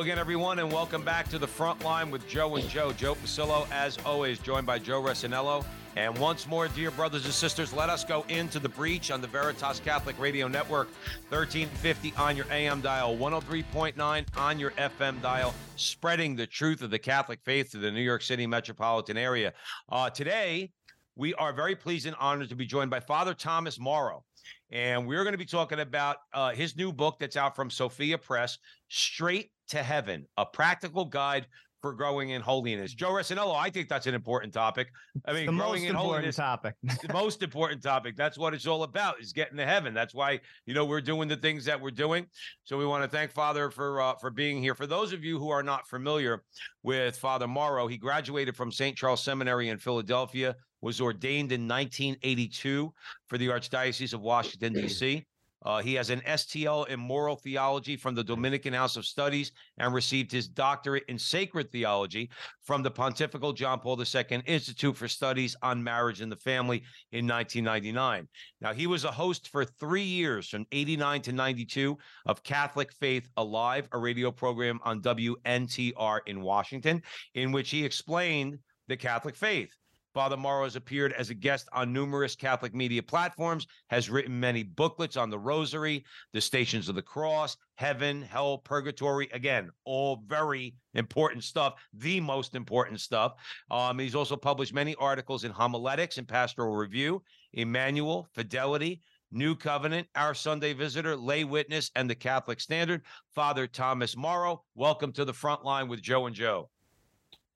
Again, everyone, and welcome back to the front line with Joe and Joe. Joe Pasillo, as always, joined by Joe Resinello. And once more, dear brothers and sisters, let us go into the breach on the Veritas Catholic Radio Network, 1350 on your AM dial, 103.9 on your FM dial, spreading the truth of the Catholic faith to the New York City metropolitan area. Uh, today, we are very pleased and honored to be joined by Father Thomas Morrow. And we're going to be talking about uh, his new book that's out from Sophia Press, Straight to Heaven, a practical guide for growing in holiness. Joe Resinello, I think that's an important topic. I mean, growing in holiness, topic. the most important topic. That's what it's all about is getting to heaven. That's why, you know, we're doing the things that we're doing. So we want to thank Father for uh, for being here. For those of you who are not familiar with Father Morrow, he graduated from St. Charles Seminary in Philadelphia, was ordained in 1982 for the Archdiocese of Washington, D.C. Uh, he has an STL in moral theology from the Dominican House of Studies and received his doctorate in sacred theology from the Pontifical John Paul II Institute for Studies on Marriage and the Family in 1999. Now, he was a host for three years from 89 to 92 of Catholic Faith Alive, a radio program on WNTR in Washington, in which he explained the Catholic faith. Father Morrow has appeared as a guest on numerous Catholic media platforms, has written many booklets on the Rosary, the Stations of the Cross, Heaven, Hell, Purgatory. Again, all very important stuff, the most important stuff. Um, he's also published many articles in Homiletics and Pastoral Review, Emmanuel, Fidelity, New Covenant, Our Sunday Visitor, Lay Witness, and the Catholic Standard. Father Thomas Morrow, welcome to the front line with Joe and Joe.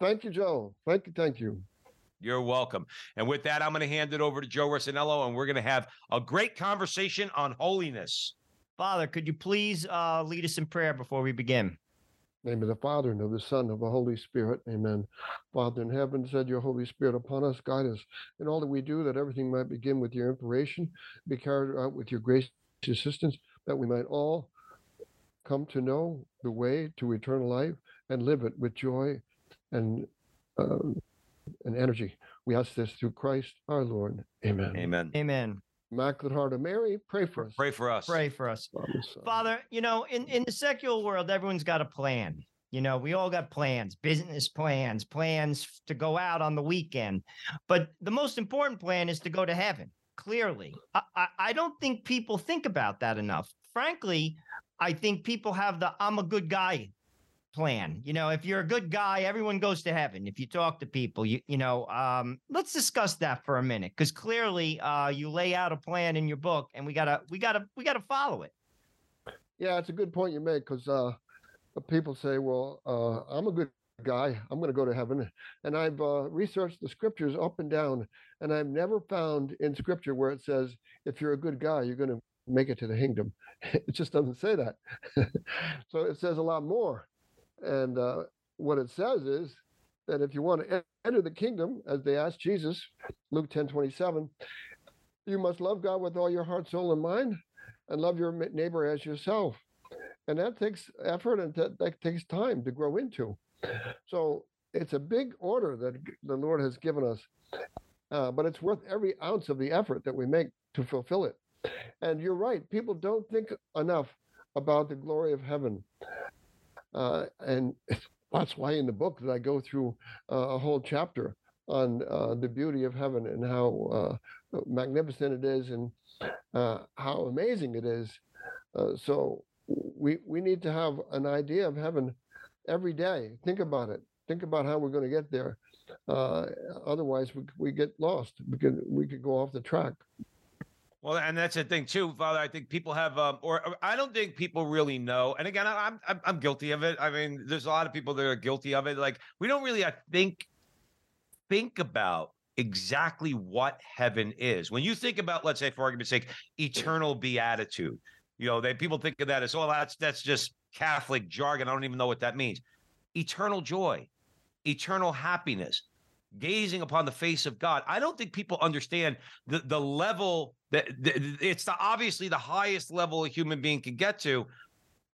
Thank you, Joe. Thank you. Thank you. You're welcome. And with that, I'm going to hand it over to Joe Resinello, and we're going to have a great conversation on holiness. Father, could you please uh, lead us in prayer before we begin? Name of the Father and of the Son and of the Holy Spirit. Amen. Father in heaven, send your Holy Spirit upon us, guide us in all that we do, that everything might begin with your inspiration, be carried out with your grace assistance, that we might all come to know the way to eternal life and live it with joy and uh, and energy. We ask this through Christ our Lord. Amen. Amen. Amen. Immaculate Heart of Mary, pray for us. Pray for us. Pray for us. Father, you know, in, in the secular world, everyone's got a plan. You know, we all got plans, business plans, plans to go out on the weekend. But the most important plan is to go to heaven, clearly. I, I, I don't think people think about that enough. Frankly, I think people have the I'm a good guy plan. You know, if you're a good guy, everyone goes to heaven. If you talk to people, you you know, um, let's discuss that for a minute because clearly, uh, you lay out a plan in your book, and we gotta we gotta we gotta follow it. Yeah, it's a good point you make because uh, people say, well, uh, I'm a good guy. I'm going to go to heaven. And I've uh, researched the scriptures up and down, and I've never found in scripture where it says, if you're a good guy, you're going to make it to the kingdom. It just doesn't say that. so it says a lot more. And uh, what it says is that if you want to enter the kingdom, as they asked Jesus, Luke 10 27, you must love God with all your heart, soul, and mind, and love your neighbor as yourself. And that takes effort and that, that takes time to grow into. So it's a big order that the Lord has given us, uh, but it's worth every ounce of the effort that we make to fulfill it. And you're right, people don't think enough about the glory of heaven. Uh, and that's why in the book that I go through uh, a whole chapter on uh, the beauty of heaven and how uh, magnificent it is and uh, how amazing it is. Uh, so we we need to have an idea of heaven every day. Think about it. Think about how we're going to get there. otherwise, we, we get lost. Could we could go off the track. Well, and that's the thing too, Father. I think people have, um, or, or I don't think people really know. And again, I'm, I'm I'm guilty of it. I mean, there's a lot of people that are guilty of it. Like we don't really, I think, think about exactly what heaven is. When you think about, let's say, for argument's sake, eternal beatitude, you know, they people think of that as, oh, that's that's just Catholic jargon. I don't even know what that means. Eternal joy, eternal happiness, gazing upon the face of God. I don't think people understand the the level that it's the obviously the highest level a human being can get to.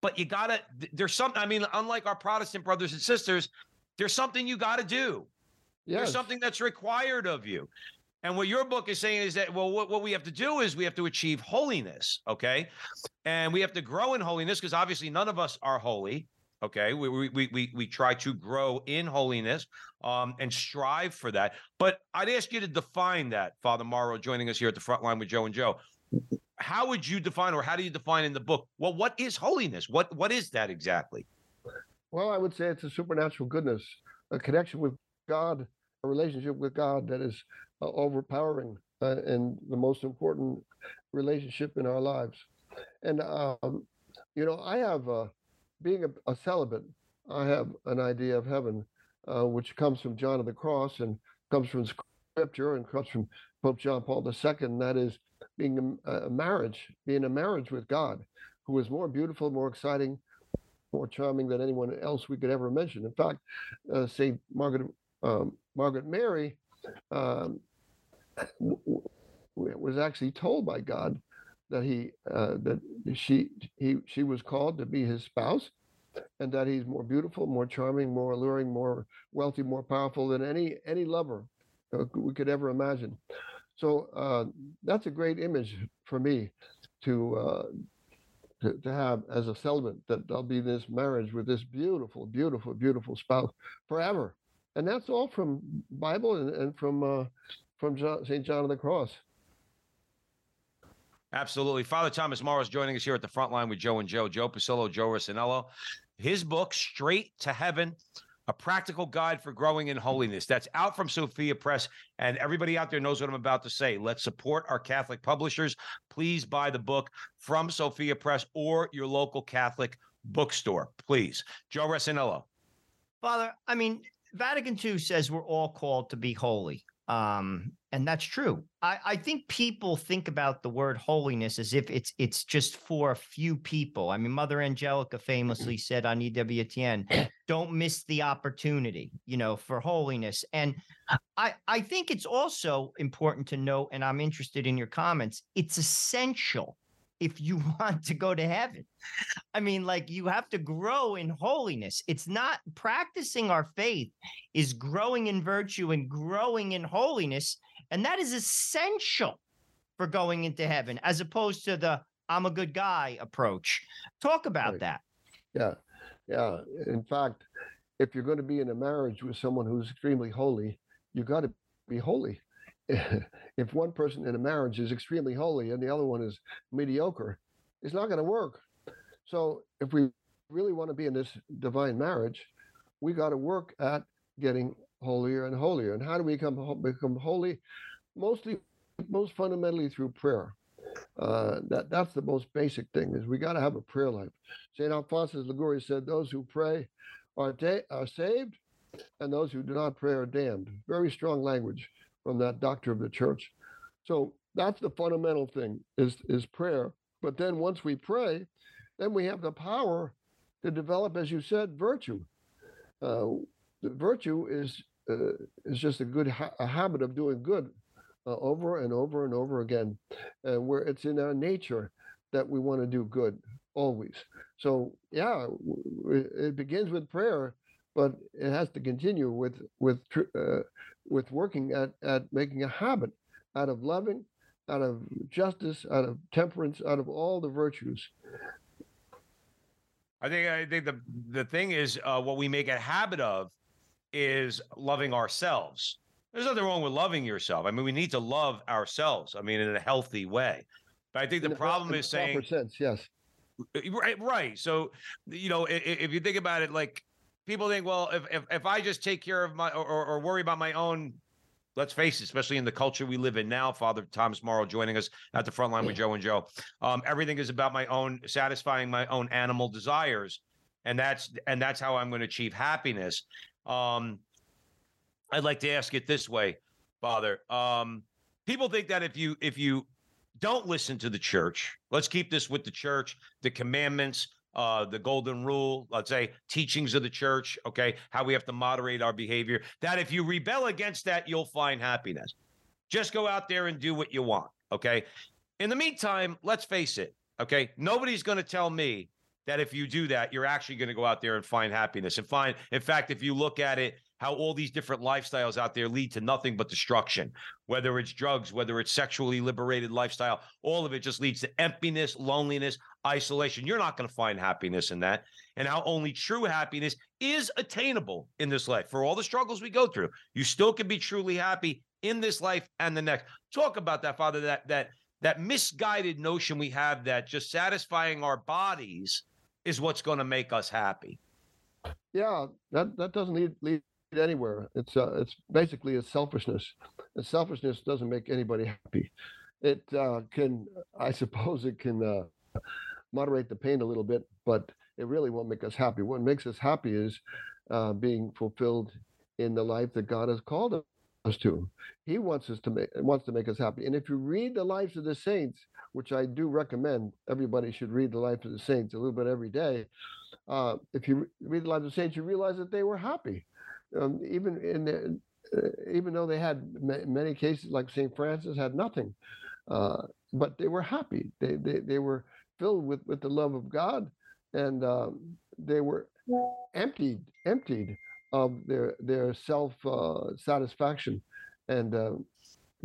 But you gotta there's something. I mean, unlike our Protestant brothers and sisters, there's something you got to do. Yes. There's something that's required of you. And what your book is saying is that, well, what, what we have to do is we have to achieve holiness. Okay. And we have to grow in holiness because obviously none of us are holy. Okay. We, we, we, we try to grow in holiness um, and strive for that. But I'd ask you to define that, Father Morrow, joining us here at the front line with Joe and Joe. How would you define, or how do you define in the book? Well, what is holiness? What What is that exactly? Well, I would say it's a supernatural goodness, a connection with God, a relationship with God that is uh, overpowering uh, and the most important relationship in our lives. And, um, you know, I have, uh, being a, a, celibate, I have an idea of heaven, uh, which comes from John of the Cross and comes from scripture and comes from Pope John Paul II. And that is being a, a marriage, being a marriage with God, who is more beautiful, more exciting, more charming than anyone else we could ever mention. In fact, uh, Saint Margaret um, Margaret Mary um, was actually told by God that he uh, that she he she was called to be his spouse, and that he's more beautiful, more charming, more alluring, more wealthy, more powerful than any any lover uh, we could ever imagine. So uh, that's a great image for me to uh, to, to have as a celibate that there'll be this marriage with this beautiful, beautiful, beautiful spouse forever. And that's all from Bible and, and from uh, from St. John of the Cross. Absolutely. Father Thomas Morrow joining us here at the front line with Joe and Joe, Joe Pasillo, Joe Rossinello. His book, Straight to Heaven, a practical guide for growing in holiness. That's out from Sophia Press. And everybody out there knows what I'm about to say. Let's support our Catholic publishers. Please buy the book from Sophia Press or your local Catholic bookstore, please. Joe Rossinello. Father, I mean, Vatican II says we're all called to be holy. Um, and that's true. I, I think people think about the word holiness as if it's it's just for a few people. I mean, Mother Angelica famously said on EWTN, "Don't miss the opportunity," you know, for holiness. And I I think it's also important to note, and I'm interested in your comments. It's essential if you want to go to heaven. I mean, like you have to grow in holiness. It's not practicing our faith is growing in virtue and growing in holiness. And that is essential for going into heaven, as opposed to the I'm a good guy approach. Talk about right. that. Yeah. Yeah. In fact, if you're going to be in a marriage with someone who's extremely holy, you got to be holy. if one person in a marriage is extremely holy and the other one is mediocre, it's not going to work. So if we really want to be in this divine marriage, we got to work at getting holier and holier. And how do we become become holy? Mostly, most fundamentally through prayer. Uh, that that's the most basic thing is we got to have a prayer life. Saint Alphonsus Liguori said, "Those who pray are da- are saved, and those who do not pray are damned." Very strong language from that doctor of the church. So that's the fundamental thing is is prayer. But then once we pray, then we have the power to develop, as you said, virtue. Uh, virtue is uh, is just a good ha- a habit of doing good uh, over and over and over again, and where it's in our nature that we want to do good always. So yeah, it begins with prayer, but it has to continue with with uh, with working at, at making a habit out of loving, out of justice, out of temperance, out of all the virtues. I think I think the the thing is uh, what we make a habit of is loving ourselves. There's nothing wrong with loving yourself. I mean, we need to love ourselves. I mean, in a healthy way. But I think the problem is saying, sense, yes, right, right. So, you know, if, if you think about it, like people think, well, if if, if I just take care of my or, or worry about my own let's face it, especially in the culture we live in now, Father Thomas Morrow joining us at the front line with Joe and Joe. Um, everything is about my own satisfying my own animal desires. And that's and that's how I'm going to achieve happiness. Um, I'd like to ask it this way, Father. Um, people think that if you if you don't listen to the church, let's keep this with the church, the commandments, uh, the golden rule, let's say teachings of the church, okay, how we have to moderate our behavior. That if you rebel against that, you'll find happiness. Just go out there and do what you want, okay? In the meantime, let's face it, okay? Nobody's going to tell me that if you do that, you're actually going to go out there and find happiness and find, in fact, if you look at it, how all these different lifestyles out there lead to nothing but destruction, whether it's drugs, whether it's sexually liberated lifestyle, all of it just leads to emptiness, loneliness, isolation. You're not going to find happiness in that. And how only true happiness is attainable in this life. For all the struggles we go through, you still can be truly happy in this life and the next. Talk about that, Father, that that that misguided notion we have that just satisfying our bodies is what's going to make us happy. Yeah, that that doesn't lead lead anywhere. It's uh, it's basically a selfishness. Selfishness doesn't make anybody happy. It uh, can, I suppose, it can uh, moderate the pain a little bit, but it really won't make us happy. What makes us happy is uh, being fulfilled in the life that God has called us to. He wants us to make wants to make us happy. And if you read the lives of the saints, which I do recommend, everybody should read the life of the saints a little bit every day. Uh, if you read the lives of the saints, you realize that they were happy um, even in the, uh, even though they had many cases like St. Francis had nothing, uh, but they were happy. They, they they were filled with with the love of God, and um, they were emptied emptied of their their self uh, satisfaction, and uh,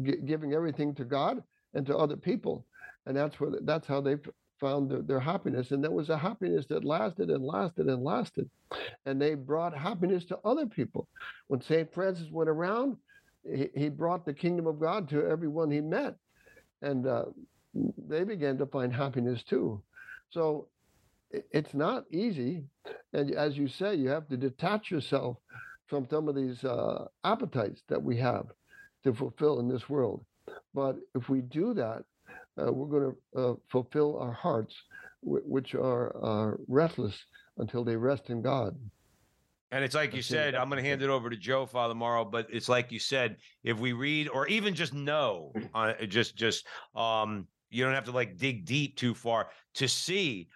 g- giving everything to God and to other people, and that's what that's how they found their, their happiness. And that was a happiness that lasted and lasted and lasted. And they brought happiness to other people. When St. Francis went around, he, he brought the kingdom of God to everyone he met. And uh, they began to find happiness too. So it's not easy. And as you say, you have to detach yourself from some of these uh, appetites that we have to fulfill in this world. But if we do that, uh, we're going to uh, fulfill our hearts, w- which are, are restless until they rest in God. And it's like you said, I'm going to hand it over to Joe Father Morrow, but it's like you said, if we read or even just know, uh, just just um, you don't have to like dig deep too far to see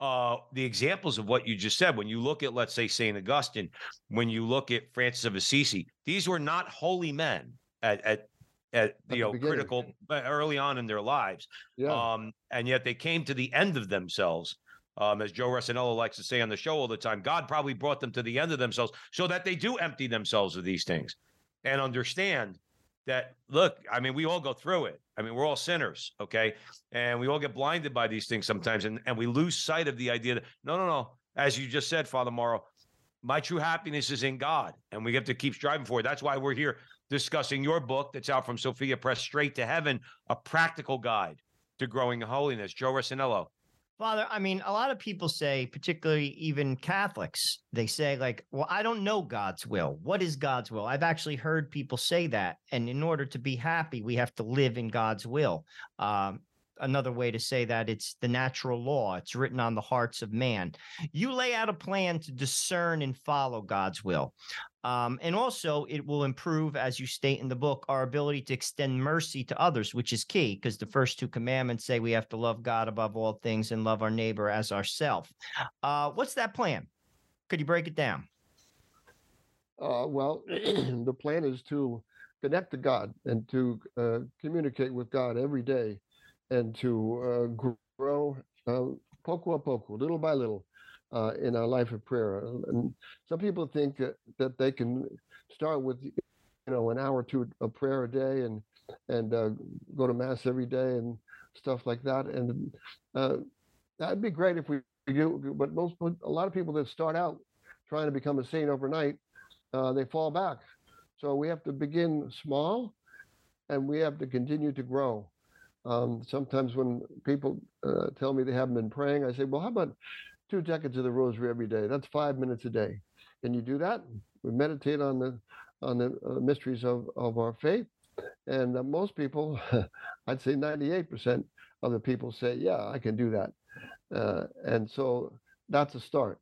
uh, the examples of what you just said. When you look at, let's say, Saint Augustine, when you look at Francis of Assisi, these were not holy men at, at at you know critical uh, early on in their lives. Yeah. Um, and yet they came to the end of themselves. Um, as Joe Resinello likes to say on the show all the time, God probably brought them to the end of themselves so that they do empty themselves of these things and understand that look, I mean, we all go through it. I mean, we're all sinners, okay? And we all get blinded by these things sometimes, and, and we lose sight of the idea that no, no, no, as you just said, Father Morrow, my true happiness is in God, and we have to keep striving for it. That's why we're here discussing your book that's out from Sophia Press, Straight to Heaven, a practical guide to growing in holiness. Joe Resinello. Father, I mean, a lot of people say, particularly even Catholics, they say, like, well, I don't know God's will. What is God's will? I've actually heard people say that. And in order to be happy, we have to live in God's will. Um, another way to say that it's the natural law it's written on the hearts of man. You lay out a plan to discern and follow god's will um, and also it will improve as you state in the book our ability to extend mercy to others which is key because the first two commandments say we have to love god above all things and love our neighbor as ourself. Uh, what's that plan? Could you break it down? Uh, well the plan is to connect to god and to uh, communicate with god every day and to uh, grow uh, poco a poco, little by little, uh, in our life of prayer. And some people think that, that they can start with, you know, an hour or two of prayer a day and and uh, go to mass every day and stuff like that. And uh, that'd be great if we do. But most, a lot of people that start out trying to become a saint overnight, uh, they fall back. So we have to begin small, and we have to continue to grow. Um, sometimes when people uh, tell me they haven't been praying, I say, well, how about two decades of the rosary every day? That's five minutes a day. Can you do that? We meditate on the on the uh, mysteries of, of our faith. And uh, most people, I'd say 98% of the people say, yeah, I can do that. Uh, and so that's a start.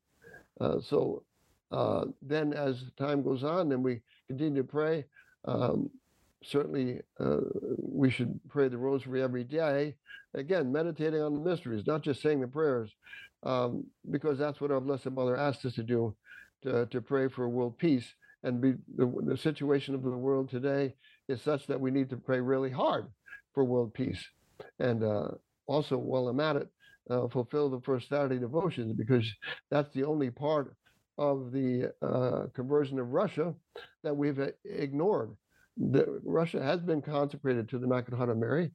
Uh, so uh, then as time goes on, then we continue to pray. Um, certainly uh, we should pray the rosary every day. Again, meditating on the mysteries, not just saying the prayers, um, because that's what our Blessed Mother asked us to do, to, to pray for world peace. And be, the, the situation of the world today is such that we need to pray really hard for world peace. And uh, also, while I'm at it, uh, fulfill the first Saturday devotions because that's the only part of the uh, conversion of Russia that we've uh, ignored the, Russia has been consecrated to the Immaculate Mary,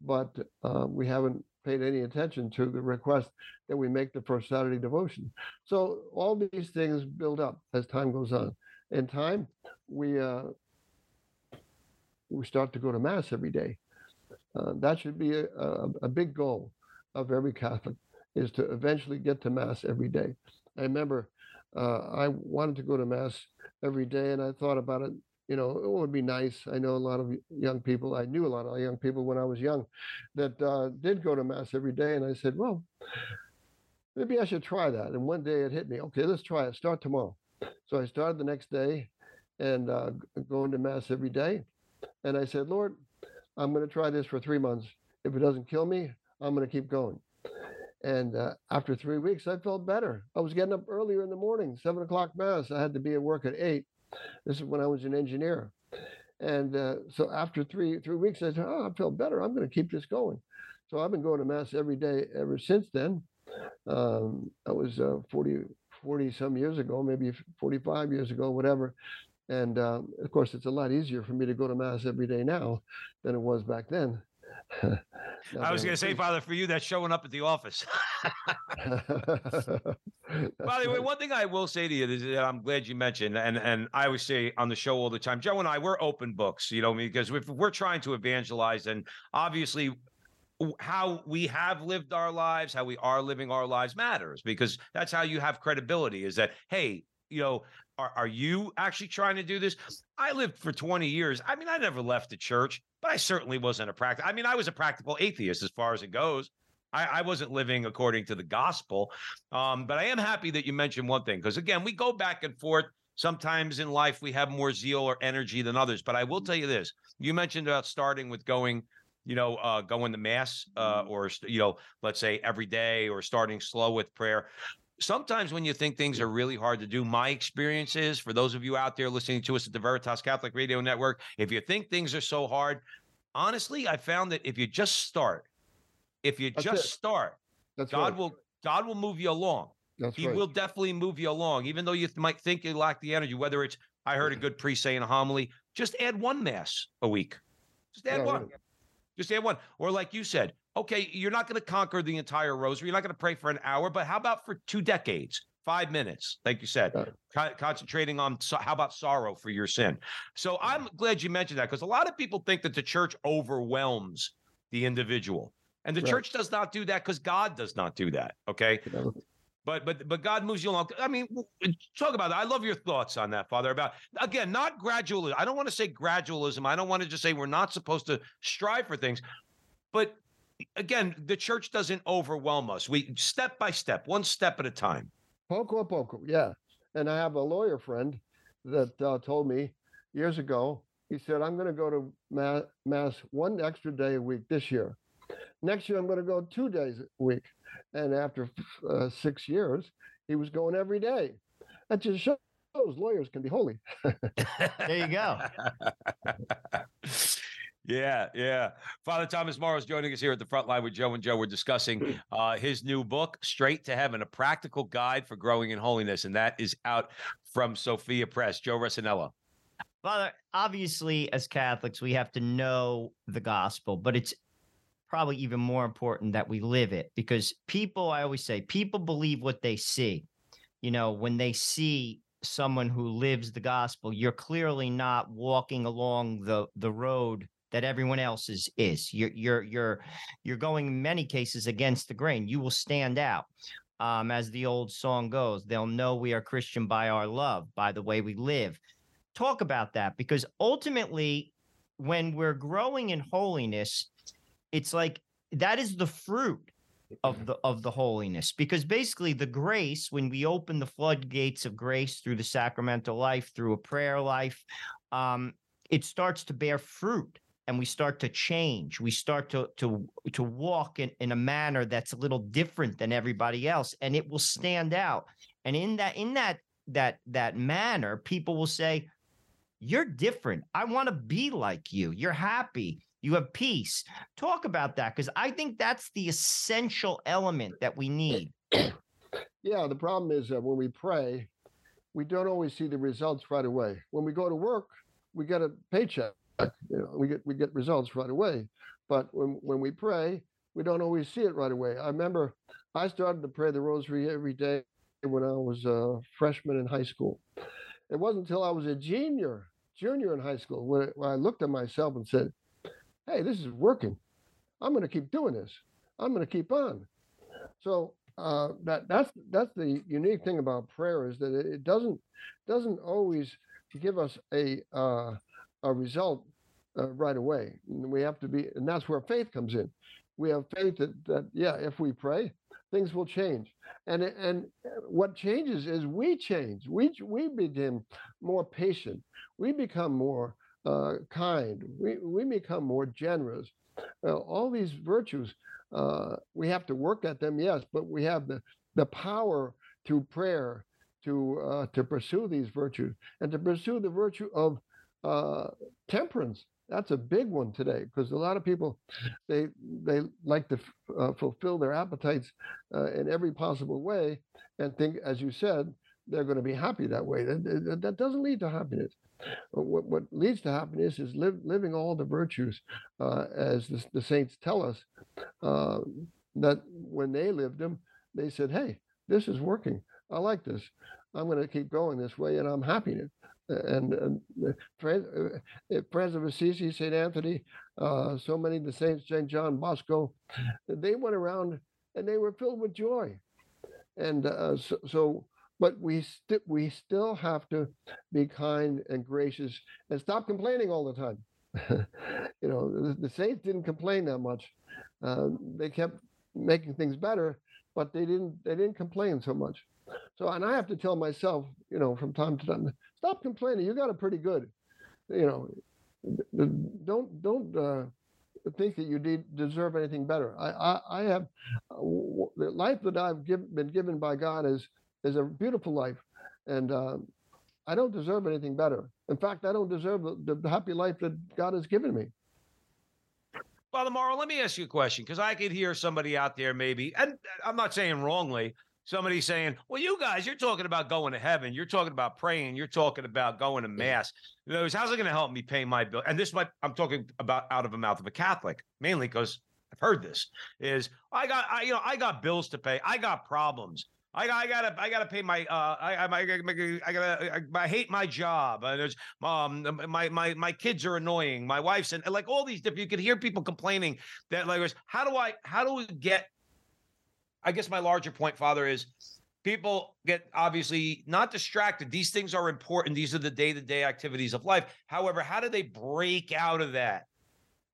but uh, we haven't paid any attention to the request that we make the first Saturday devotion. So all these things build up as time goes on. In time, we uh, we start to go to mass every day. Uh, that should be a, a, a, big goal of every Catholic is to eventually get to mass every day. I remember uh, I wanted to go to mass every day, and I thought about it you know, it would be nice. I know a lot of young people. I knew a lot of young people when I was young that uh, did go to mass every day, and I said, well, maybe I should try that. And one day it hit me. Okay, let's try it. Start tomorrow. So I started the next day, and uh, going to mass every day. And I said, Lord, I'm going to try this for three months. If it doesn't kill me, I'm going to keep going. And uh, after three weeks, I felt better. I was getting up earlier in the morning, seven o'clock mass. I had to be at work at eight. This is when I was an engineer. And uh, so after three three weeks, I said, "Oh, I feel better. I'm going to keep this going." So I've been going to mass every day ever since then. Um, I was uh, 40, 40 some years ago, maybe 45 years ago, whatever. And um, of course, it's a lot easier for me to go to mass every day now than it was back then. I was going to say, Father, for you, that's showing up at the office. By the way, one thing I will say to you is that I'm glad you mentioned, and and I always say on the show all the time, Joe and I, we're open books, you know, because if we're trying to evangelize, and obviously how we have lived our lives, how we are living our lives matters because that's how you have credibility. Is that hey, you know, are, are you actually trying to do this? I lived for 20 years. I mean, I never left the church, but I certainly wasn't a practical. I mean, I was a practical atheist as far as it goes. I, I wasn't living according to the gospel. Um, but I am happy that you mentioned one thing because again, we go back and forth. Sometimes in life we have more zeal or energy than others. But I will tell you this: you mentioned about starting with going you know, uh, going to mass, uh, or you know, let's say every day, or starting slow with prayer sometimes when you think things are really hard to do, my experience is for those of you out there listening to us at the Veritas Catholic Radio Network, if you think things are so hard, honestly, I found that if you just start, if you That's just it. start, That's God right. will God will move you along. That's he right. will definitely move you along, even though you might think you lack the energy. Whether it's I heard a good priest say in a homily, just add one mass a week. Just add yeah, one. Right. Just add one. Or like you said, okay, you're not going to conquer the entire rosary. You're not going to pray for an hour, but how about for two decades? Five minutes, like you said, Con- concentrating on so- how about sorrow for your sin. So I'm mm-hmm. glad you mentioned that because a lot of people think that the church overwhelms the individual, and the right. church does not do that because God does not do that. Okay, but but but God moves you along. I mean, talk about that. I love your thoughts on that, Father. About again, not gradualism. I don't want to say gradualism. I don't want to just say we're not supposed to strive for things, but again, the church doesn't overwhelm us. We step by step, one step at a time. Poco a poco, yeah. And I have a lawyer friend that uh, told me years ago. He said, "I'm going to go to mass, mass one extra day a week this year. Next year, I'm going to go two days a week." And after uh, six years, he was going every day. That just shows lawyers can be holy. there you go. Yeah, yeah. Father Thomas Morrow is joining us here at the front line with Joe and Joe. We're discussing uh, his new book, Straight to Heaven, a practical guide for growing in holiness. And that is out from Sophia Press. Joe Resinello. Father, obviously, as Catholics, we have to know the gospel, but it's probably even more important that we live it because people, I always say, people believe what they see. You know, when they see someone who lives the gospel, you're clearly not walking along the the road that everyone else is is. You're you're you're you're going in many cases against the grain. You will stand out. Um, as the old song goes, they'll know we are Christian by our love, by the way we live. Talk about that because ultimately, when we're growing in holiness, it's like that is the fruit of the of the holiness because basically the grace when we open the floodgates of grace through the sacramental life through a prayer life um it starts to bear fruit and we start to change. We start to to to walk in, in a manner that's a little different than everybody else and it will stand out. And in that in that that that manner people will say you're different. I want to be like you. You're happy. You have peace. Talk about that because i think that's the essential element that we need. Yeah, the problem is that when we pray, we don't always see the results right away. When we go to work, we get a paycheck. You know, we get we get results right away. But when when we pray, we don't always see it right away. I remember I started to pray the rosary every day when I was a freshman in high school. It wasn't until I was a junior, junior in high school, when, when I looked at myself and said, "Hey, this is working. I'm going to keep doing this. I'm going to keep on." So uh, that that's that's the unique thing about prayer is that it, it doesn't doesn't always give us a uh, a result uh, right away. We have to be, and that's where faith comes in. We have faith that that yeah, if we pray, things will change. And and what changes is we change. We we become more patient. We become more uh, kind. We we become more generous. Uh, all these virtues uh, we have to work at them, yes, but we have the the power through prayer to uh, to pursue these virtues and to pursue the virtue of uh, temperance. That's a big one today because a lot of people they they like to uh, fulfill their appetites uh, in every possible way and think, as you said, they're going to be happy that way. That, that, doesn't lead to happiness. What, what leads to happiness is living all the virtues, uh, as the, the saints tell us, uh, that when they lived them, they said, hey, this is working. I like this. I'm going to keep going this way, and I'm happy. And, uh, uh, of Assisi, St. Anthony, uh, so many of the saints, St. John Bosco, they went around and they were filled with joy. And uh, so, so, but we, st- we still have to be kind and gracious and stop complaining all the time. you know, the, the saints didn't complain that much. Uh, they kept making things better, but they didn't they didn't complain so much. So, and I have to tell myself, you know, from time to time, stop complaining. You got it pretty good. You know, don't don't uh, think that you de- deserve anything better. I I, I have uh, w- the life that I've give, been given by God is is a beautiful life, and uh, I don't deserve anything better. In fact, I don't deserve the, the happy life that God has given me. Father Morrow, let me ask you a question because I could hear somebody out there maybe, and uh, I'm not saying wrongly, somebody saying, "Well, you guys, you're talking about going to heaven, you're talking about praying, you're talking about going to mass. In other words, how's it going to help me pay my bill?" And this might I'm talking about out of the mouth of a Catholic, mainly because I've heard this is I got I you know I got bills to pay, I got problems. I, I gotta I gotta pay my uh I I, I, I gotta I, I hate my job. Uh, there's um my my my kids are annoying. My wife's and like all these different. You could hear people complaining that like how do I how do we get? I guess my larger point, Father, is people get obviously not distracted. These things are important. These are the day to day activities of life. However, how do they break out of that?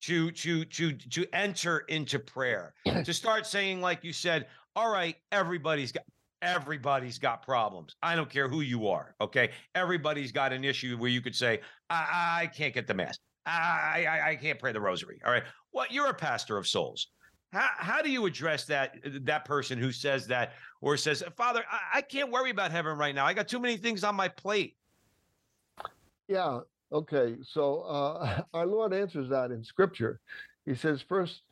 To to to to enter into prayer, to start saying, like you said, all right, everybody's got everybody's got problems. I don't care who you are. Okay. Everybody's got an issue where you could say, I, I can't get the mass. I, I, I can't pray the rosary. All right. Well, you're a pastor of souls. How, how do you address that that person who says that or says, Father, I, I can't worry about heaven right now. I got too many things on my plate. Yeah. Okay. So uh, our Lord answers that in Scripture. He says, first,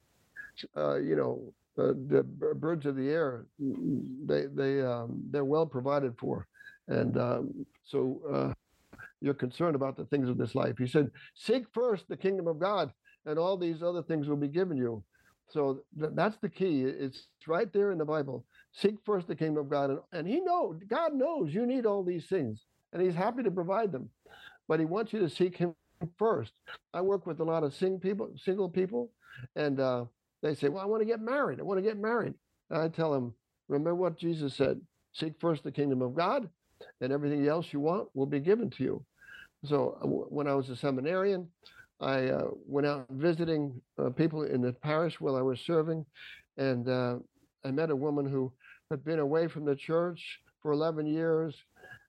uh, you know, the birds of the air, they they um, they're well provided for, and um, so uh, you're concerned about the things of this life. He said, seek first the kingdom of God, and all these other things will be given you. So th- that's the key. It's right there in the Bible. Seek first the kingdom of God, and, and He knows, God knows you need all these things, and He's happy to provide them but he wants you to seek him first. I work with a lot of sing people, single people, and uh, they say, "Well, I want to get married. I want to get married." And I tell them, "Remember what Jesus said: Seek first the kingdom of God, and everything else you want will be given to you." So uh, when I was a seminarian, I uh, went out visiting uh, people in the parish while I was serving, and uh, I met a woman who had been away from the church for 11 years,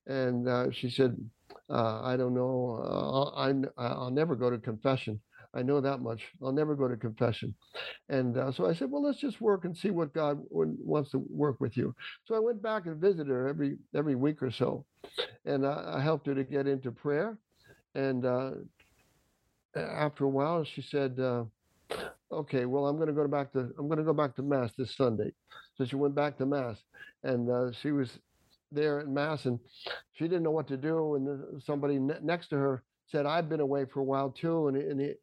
and uh, she said, Uh, I don't know. Uh, I, I'll never go to confession. I know that much. I'll never go to confession. And uh, so I said, well, let's just work and see what God wants to work with you. So I went back and visited her every every week or so, and I, I helped her to get into prayer. And uh, after a while, she said, uh, "Okay, well, I'm going to go back to I'm going to go back to mass this Sunday." So she went back to mass, and uh, she was there at mass, and she didn't know what to do. And somebody ne- next to her said, I've been away for a while too, and, and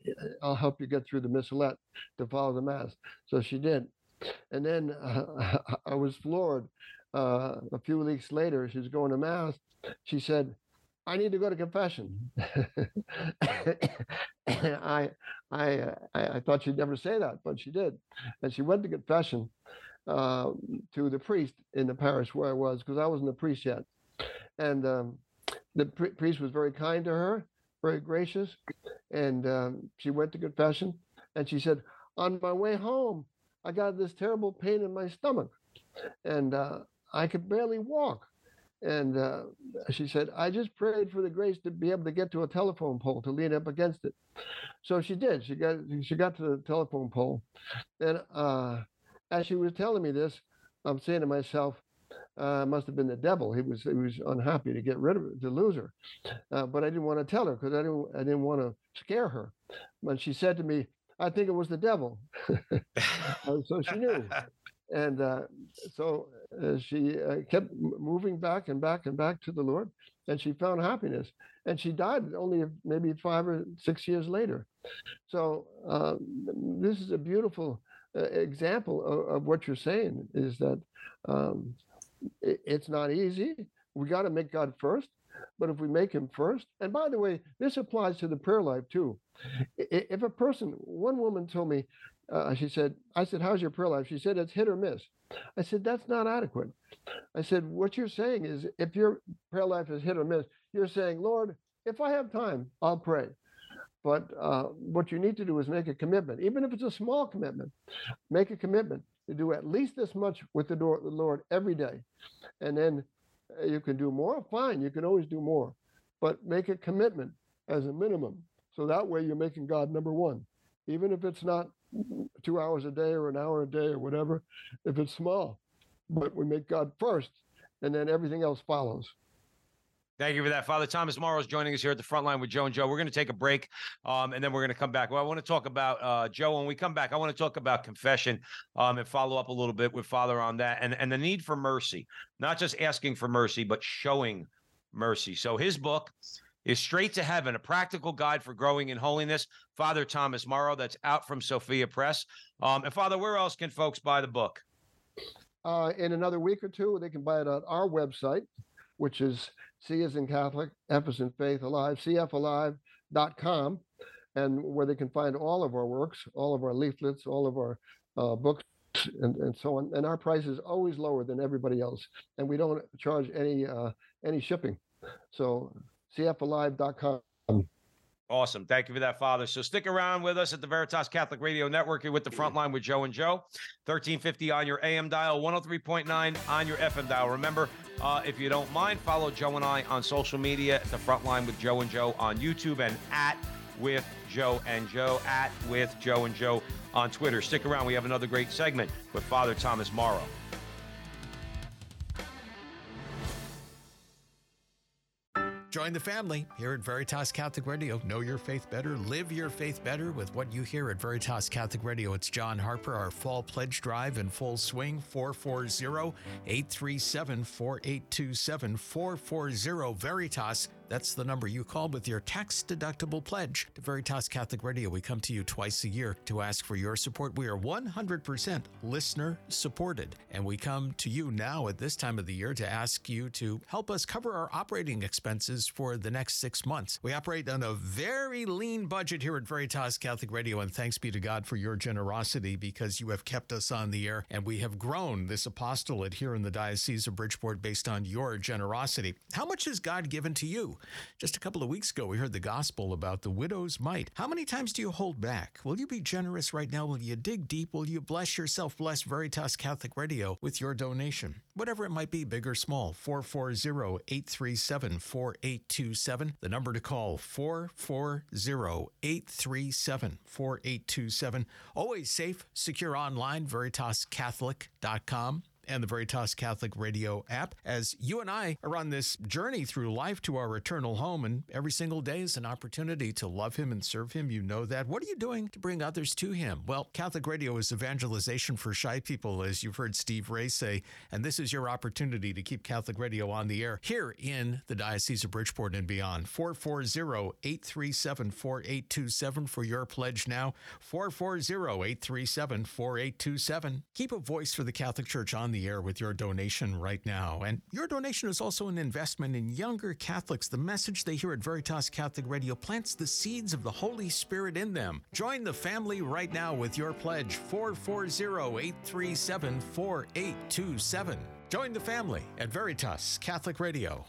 I'll help you get through the missalette to follow the Mass. So she did. And then uh, I was floored. Uh, a few weeks later, she was going to Mass. She said, I need to go to confession. I, I, I, thought she'd never say that, but she did. And she went to confession uh, to the priest in the parish where I was, because I wasn't a priest yet. And um, the priest was very kind to her very gracious. And um, she went to confession and she said, On my way home, I got this terrible pain in my stomach and uh, I could barely walk. And uh, she said, I just prayed for the grace to be able to get to a telephone pole to lean up against it. So she did. She got she got to the telephone pole. And uh, as she was telling me this, I'm saying to myself, uh, must have been the devil. He was he was unhappy to get rid of to lose her, uh, but I didn't want to tell her because I didn't I didn't want to scare her. But she said to me, "I think it was the devil," uh, so she knew, and uh, so uh, she uh, kept moving back and back and back to the Lord, and she found happiness. And she died only maybe five or six years later. So this is a beautiful example of, of, what you're saying. Is that um, it's not easy. We got to make God first. But if we make him first, and by the way, this applies to the prayer life too. If a person, one woman told me, uh, she said, I said, how's your prayer life? She said, it's hit or miss. I said, that's not adequate. I said, what you're saying is if your prayer life is hit or miss, you're saying, Lord, if I have time, I'll pray. But uh, what you need to do is make a commitment, even if it's a small commitment, make a commitment to do at least this much with the Lord every day. And then uh, you can do more, fine, you can always do more. But make a commitment as a minimum. So that way you're making God number one. Even if it's not two hours a day or an hour a day or whatever, if it's small. But we make God first, and then everything else follows. Thank you for that. Father Thomas Morrow is joining us here at the front line with Joe and Joe. We're going to take a break um, and then we're going to come back. Well, I want to talk about uh, Joe. When we come back, I want to talk about confession um, and follow up a little bit with Father on that and, and the need for mercy, not just asking for mercy, but showing mercy. So his book is Straight to Heaven, a practical guide for growing in holiness. Father Thomas Morrow, that's out from Sophia Press. Um, and Father, where else can folks buy the book? Uh, in another week or two, they can buy it on our website, which is C is in Catholic, F is in Faith Alive, cfalive.com, and where they can find all of our works, all of our leaflets, all of our uh, books, and, and so on. And our price is always lower than everybody else, and we don't charge any uh, any shipping. So cfalive.com. Awesome. Thank you for that, Father. So stick around with us at the Veritas Catholic Radio Network here with the front line with Joe and Joe. 1350 on your AM dial, 103.9 on your FM dial. Remember, uh, if you don't mind, follow Joe and I on social media at the front line with Joe and Joe on YouTube and at with Joe and Joe, at with Joe and Joe on Twitter. Stick around. We have another great segment with Father Thomas Morrow. Join the family here at Veritas Catholic Radio. Know your faith better, live your faith better with what you hear at Veritas Catholic Radio. It's John Harper, our fall pledge drive in full swing 440 837 4827 440 Veritas. That's the number you call with your tax deductible pledge to Veritas Catholic Radio. We come to you twice a year to ask for your support. We are 100% listener supported. And we come to you now at this time of the year to ask you to help us cover our operating expenses for the next six months. We operate on a very lean budget here at Veritas Catholic Radio. And thanks be to God for your generosity because you have kept us on the air and we have grown this apostolate here in the Diocese of Bridgeport based on your generosity. How much has God given to you? Just a couple of weeks ago, we heard the gospel about the widow's mite. How many times do you hold back? Will you be generous right now? Will you dig deep? Will you bless yourself? Bless Veritas Catholic Radio with your donation, whatever it might be, big or small. 440 837 4827. The number to call 440 837 4827. Always safe, secure online, veritascatholic.com and the Veritas Catholic Radio app as you and I are on this journey through life to our eternal home. And every single day is an opportunity to love Him and serve Him. You know that. What are you doing to bring others to Him? Well, Catholic Radio is evangelization for shy people, as you've heard Steve Ray say. And this is your opportunity to keep Catholic Radio on the air here in the Diocese of Bridgeport and beyond. 440 837 4827 for your pledge now. 440 837 4827. Keep a voice for the Catholic Church on the air with your donation right now. And your donation is also an investment in younger Catholics. The message they hear at Veritas Catholic Radio plants the seeds of the Holy Spirit in them. Join the family right now with your pledge 440 837 4827. Join the family at Veritas Catholic Radio.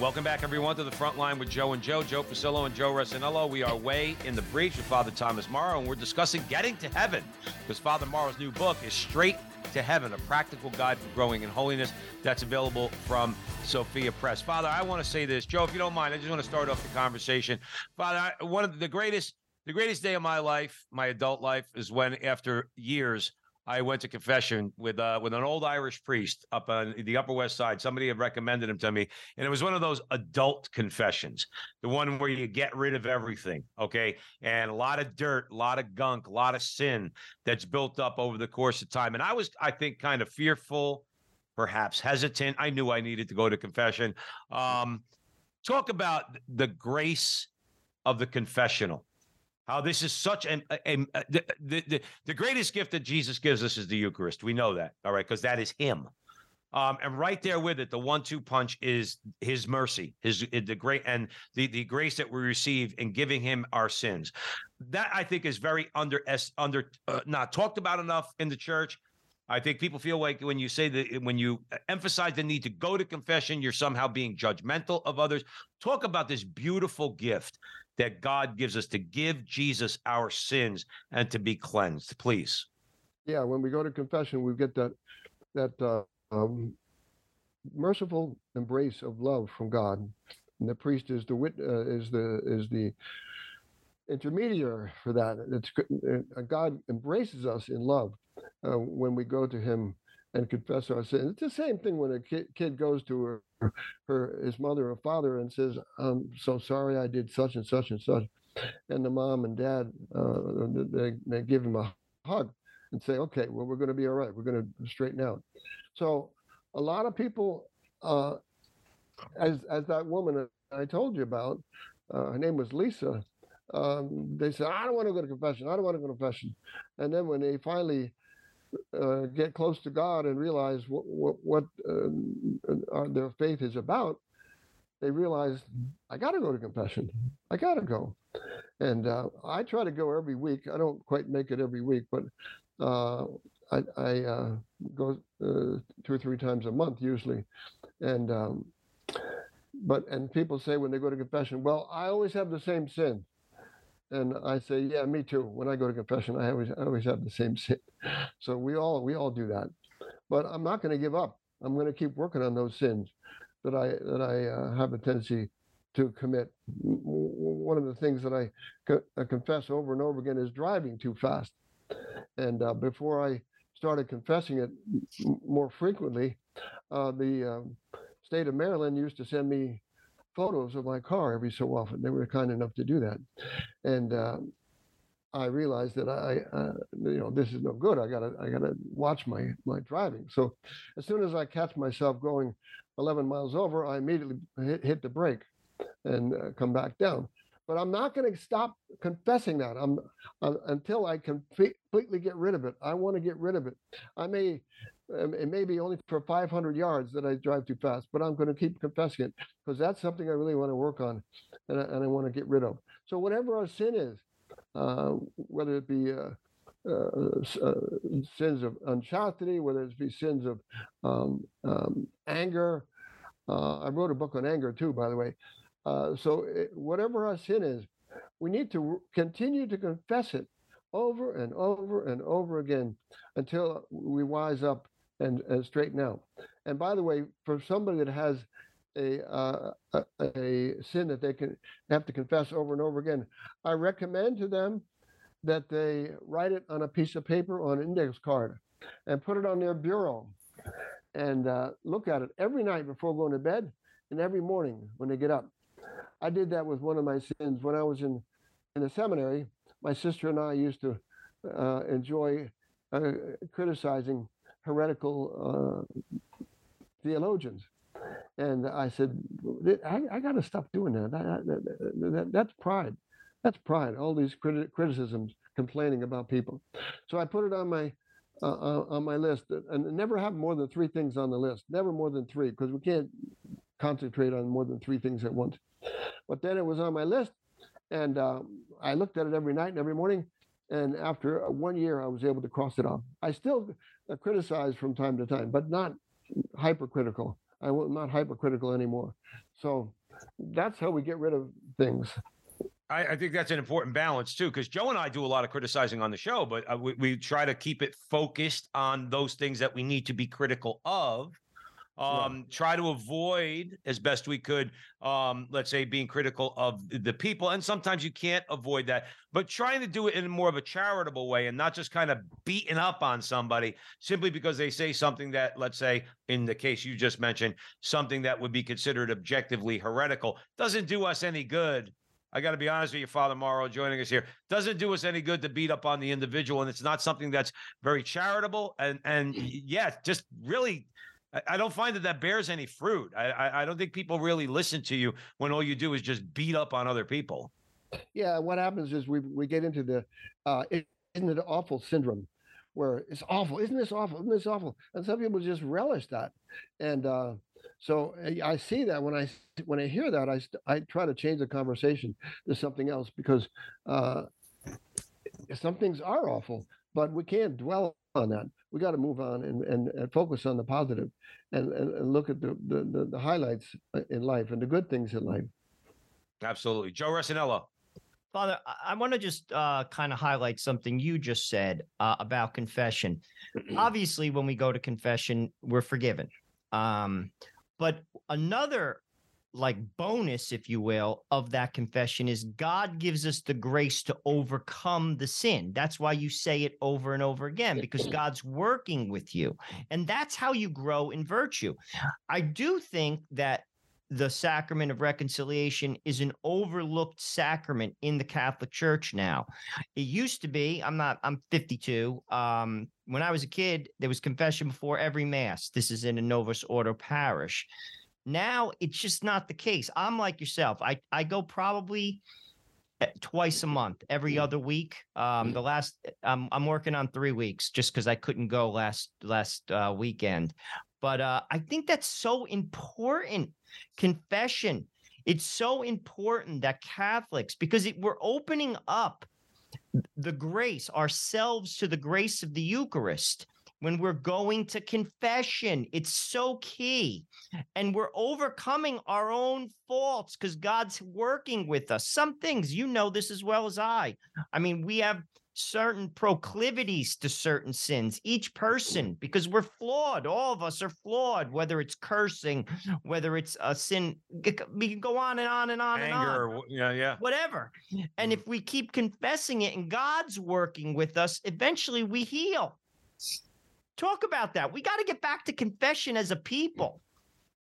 Welcome back, everyone, to the front line with Joe and Joe, Joe Pasillo and Joe Resinello. We are way in the breach with Father Thomas Morrow, and we're discussing getting to heaven because Father Morrow's new book is Straight to Heaven, a practical guide for growing in holiness. That's available from Sophia Press. Father, I want to say this, Joe, if you don't mind, I just want to start off the conversation. Father, I, one of the greatest, the greatest day of my life, my adult life, is when after years I went to confession with uh, with an old Irish priest up on the Upper West Side. Somebody had recommended him to me, and it was one of those adult confessions, the one where you get rid of everything, okay, and a lot of dirt, a lot of gunk, a lot of sin that's built up over the course of time. And I was, I think, kind of fearful, perhaps hesitant. I knew I needed to go to confession. Um, talk about the grace of the confessional how this is such an a, a, a, the, the the greatest gift that Jesus gives us is the Eucharist. We know that, all right, because that is Him. Um, and right there with it, the one-two punch is His mercy, His the great and the the grace that we receive in giving Him our sins. That I think is very under under uh, not talked about enough in the church. I think people feel like when you say that when you emphasize the need to go to confession, you're somehow being judgmental of others. Talk about this beautiful gift that God gives us to give Jesus our sins and to be cleansed. Please. Yeah, when we go to confession, we get that that uh, um, merciful embrace of love from God, and the priest is the wit uh, is the is the intermediary for that. It's uh, God embraces us in love uh, when we go to Him and confess our sins. It's the same thing when a kid, kid goes to her, his mother or father and says, "I'm so sorry I did such and such and such," and the mom and dad uh, they they give him a hug and say, "Okay, well we're going to be all right. We're going to straighten out." So a lot of people, uh, as as that woman I told you about, uh, her name was Lisa. Um, they said, "I don't want to go to confession. I don't want to go to confession," and then when they finally uh, get close to God and realize what what, what uh, their faith is about, they realize I got to go to confession. I got to go, and uh, I try to go every week. I don't quite make it every week, but uh, I, I uh, go uh, two or three times a month usually, and. Um, but and people say when they go to confession, well, I always have the same sin. And I say, yeah, me too. When I go to confession, I always, I always have the same sin. So we all, we all do that. But I'm not going to give up. I'm going to keep working on those sins that I that I uh, have a tendency to commit. One of the things that I, co- I, confess over and over again is driving too fast. And uh, before I started confessing it more frequently, uh, the um, state of Maryland used to send me photos of my car every so often. They were kind enough to do that, and uh, I realized that I, uh, you know, this is no good. I gotta, I gotta watch my my driving. So, as soon as I catch myself going 11 miles over, I immediately hit, hit the brake and uh, come back down. But I'm not going to stop confessing that. I'm uh, until I completely get rid of it. I want to get rid of it. I may it may be only for 500 yards that I drive too fast, but I'm going to keep confessing it because that's something I really want to work on and I, and I want to get rid of. So, whatever our sin is, uh, whether it be uh, uh, uh, sins of unchastity, whether it be sins of um, um, anger, Uh, I wrote a book on anger too, by the way. Uh, so it, whatever our sin is, we need to continue to confess it over and over and over again until we wise up and, and straighten out. And by the way, for somebody that has a, uh, a, a sin that they can have to confess over and over again, I recommend to them that they write it on a piece of paper or an index card and put it on their bureau and uh, look at it every night before going to bed and every morning when they get up. I did that with one of my sins when I was in in the seminary. My sister and I used to uh, enjoy uh, criticizing heretical uh, theologians, and I said, "I, I got to stop doing that. That, that, that. That's pride. That's pride. All these criti- criticisms, complaining about people." So I put it on my uh, uh, on my list, and never have more than three things on the list. Never more than three, because we can't concentrate on more than three things at once. But then it was on my list, and um, I looked at it every night and every morning. And after one year, I was able to cross it off. I still uh, criticize from time to time, but not hypercritical. I'm not hypercritical anymore. So that's how we get rid of things. I, I, think that's an important balance too, because Joe and I do a lot of criticizing on the show, but uh, we, we, try to keep it focused on those things that we need to be critical of. Um, yeah. Try to avoid as best we could, um, let's say, being critical of the people. And sometimes you can't avoid that, but trying to do it in more of a charitable way and not just kind of beating up on somebody simply because they say something that, let's say, in the case you just mentioned, something that would be considered objectively heretical doesn't do us any good I got to be honest with you, Father Morrow, joining us here. Doesn't do us any good to beat up on the individual, and it's not something that's very charitable. And and yeah, just really, I, don't find that that bears any fruit. I, I I don't think people really listen to you when all you do is just beat up on other people. Yeah, what happens is we we get into the uh, isn't it awful syndrome, where it's awful, isn't this awful, isn't this awful, and some people just relish that, and. uh so eh, I see that when I when I hear that, I I try to change the conversation to something else because uh, some things are awful, but we can't dwell on that. We got to move on and, and, and focus on the positive and, and, and look at the, the, the, the, highlights uh, in life and the good things in life. Absolutely. Joe Resinello. Father, I want to just uh, kind of highlight something you just said uh, about confession. Obviously, when we go to confession, we're forgiven. Um, but another like bonus, if you will, of that confession is God gives us the grace to overcome the sin. That's why you say it over and over again, because God's working with you. And that's how you grow in virtue. I do think that the sacrament of reconciliation is an overlooked sacrament in the Catholic Church now. It used to be, I'm not, I'm 52. Um, when I was a kid, there was confession before every mass. This is in a Novus Ordo parish. Now it's just not the case. I'm like yourself. I, I go probably eh, twice a month, every other week. Um, the last I'm I'm working on three weeks just because I couldn't go last last uh, weekend. But uh, I think that's so important confession. It's so important that Catholics, because it, we're opening up the grace, ourselves to the grace of the Eucharist when we're going to confession. It's so key. And we're overcoming our own faults because God's working with us. Some things, you know this as well as I. I mean, we have certain proclivities to certain sins, each person, because we're flawed. All of us are flawed, whether it's cursing, whether it's a sin. We can go on and on and on Anger, and on. Yeah, yeah. Whatever. And mm-hmm. if we keep confessing it and God's working with us, eventually we heal. Talk about that. We got to get back to confession as a people.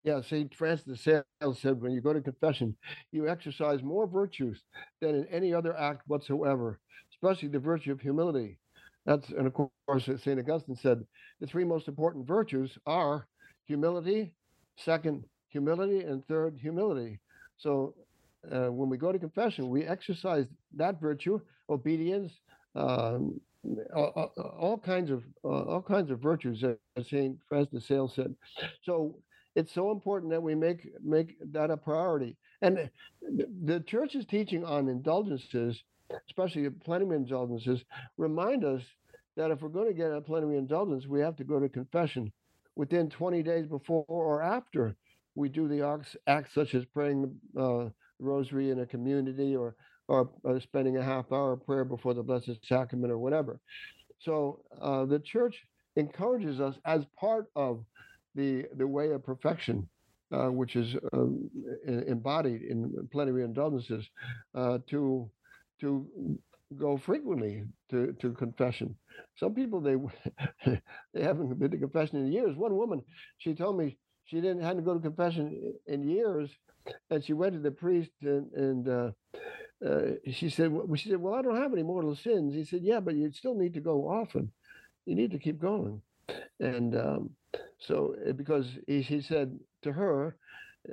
Yeah, St. Francis de Sales said when you go to confession, you exercise more virtues than in any other act whatsoever especially the virtue of humility. That's and of course St. Augustine said the three most important virtues are humility, second humility, and third humility. So uh, when we go to confession, we exercise that virtue, obedience, um, all, kinds of uh, all kinds of virtues, as Saint Francis de Sales said. So it's so important that we make make that a priority. And the church's teaching on indulgences especially plenary indulgences, remind us that if we're going to get a plenary indulgence, we have to go to confession within 20 days before or after we do the acts, acts such as praying uh, the rosary in a community or or uh, spending a half hour of prayer before the Blessed Sacrament or whatever. So uh, the church encourages us as part of the the way of perfection, uh, which is um, embodied in plenary indulgences, uh, to to go frequently to, to confession. Some people they they haven't been to confession in years. One woman, she told me she didn't hadn't go to confession in years, and she went to the priest and and uh, uh, she said well, she said well I don't have any mortal sins. He said yeah, but you still need to go often. You need to keep going, and um, so uh, because he, he said to her,